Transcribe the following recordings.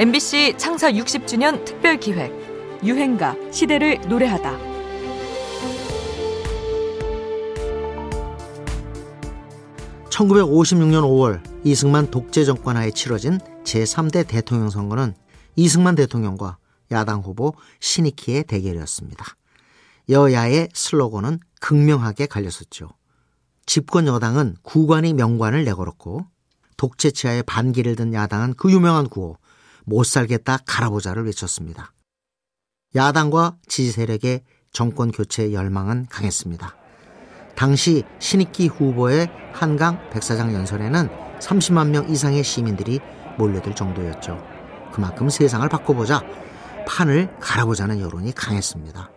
MBC 창사 60주년 특별 기획 유행가 시대를 노래하다. (1956년 5월) 이승만 독재 정권 하에 치러진 제3대 대통령 선거는 이승만 대통령과 야당 후보 신익희의 대결이었습니다. 여야의 슬로건은 극명하게 갈렸었죠. 집권 여당은 구관이 명관을 내걸었고 독재치하에 반기를 든 야당은 그 유명한 구호 못 살겠다 갈아보자를 외쳤습니다. 야당과 지지 세력의 정권 교체 열망은 강했습니다. 당시 신익기 후보의 한강 백사장 연설에는 30만 명 이상의 시민들이 몰려들 정도였죠. 그만큼 세상을 바꿔보자, 판을 갈아보자는 여론이 강했습니다.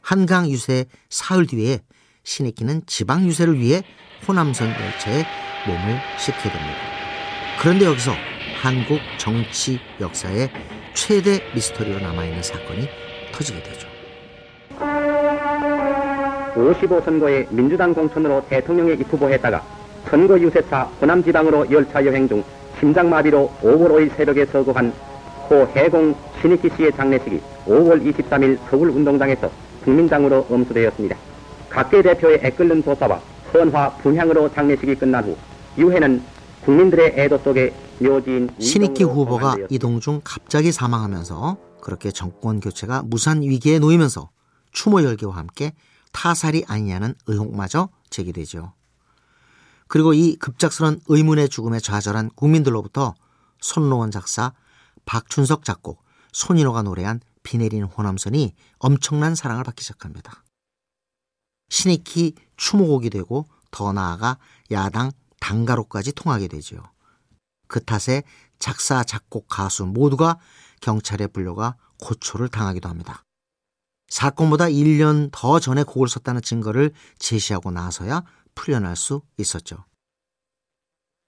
한강 유세 사흘 뒤에 신익기는 지방 유세를 위해 호남선 열차에 몸을 싣게 됩니다. 그런데 여기서 한국 정치 역사의 최대 미스터리로 남아있는 사건이 터지게 되죠. 55선거에 민주당 공천으로 대통령에 입후보했다가 선거 유세차 호남지방으로 열차 여행 중 심장마비로 5월 5일 새벽에 서거한 호 해공 신익기 씨의 장례식이 5월 23일 서울 운동장에서 국민당으로 엄수되었습니다. 각계 대표의 애끓는 도사와 선화 분향으로 장례식이 끝난 후 유해는 국민들의 애도 속에 신익기 후보가 이동 중 갑자기 사망하면서 그렇게 정권 교체가 무산 위기에 놓이면서 추모 열기와 함께 타살이 아니냐는 의혹마저 제기되죠. 그리고 이 급작스런 의문의 죽음에 좌절한 국민들로부터 손노원 작사, 박춘석 작곡, 손인호가 노래한 비 내리는 호남선이 엄청난 사랑을 받기 시작합니다. 신익희 추모곡이 되고 더 나아가 야당 당가로까지 통하게 되지요. 그 탓에 작사, 작곡, 가수 모두가 경찰에 불려가 고초를 당하기도 합니다. 사건보다 1년 더 전에 곡을 썼다는 증거를 제시하고 나서야 풀려날 수 있었죠.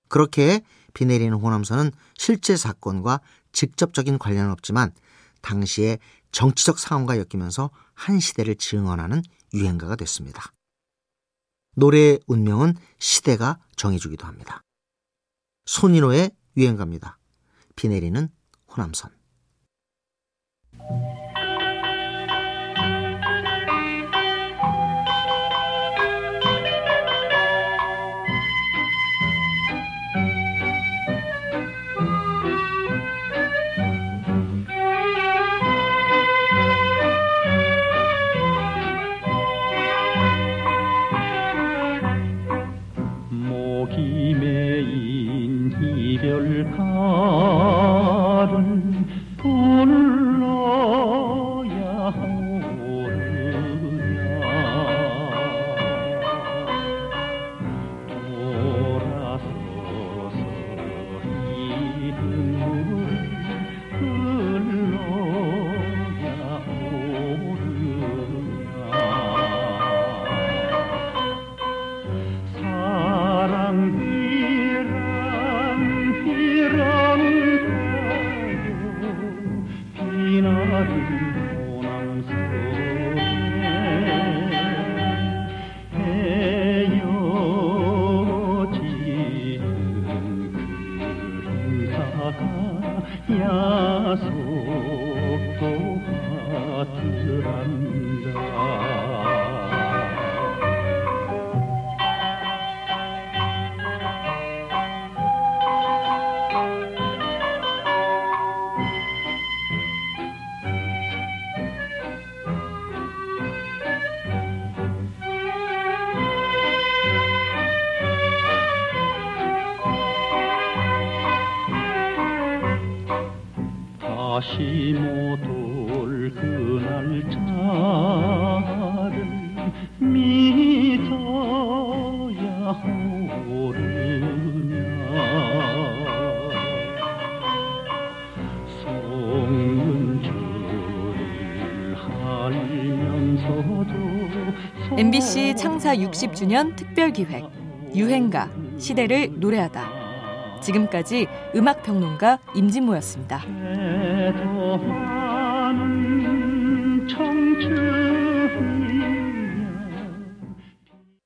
그렇게 비 내리는 호남선은 실제 사건과 직접적인 관련은 없지만 당시의 정치적 상황과 엮이면서 한 시대를 증언하는 유행가가 됐습니다. 노래의 운명은 시대가 정해주기도 합니다. 손인호의 유행가입니다. 비 내리는 호남선. 야속도 같으란다 다시 못 올 그날 차를 믿어야 오르냐 MBC 창사 60주년 특별 기획 유행가 시대를 노래하다. 지금까지 음악 평론가 임진모였습니다.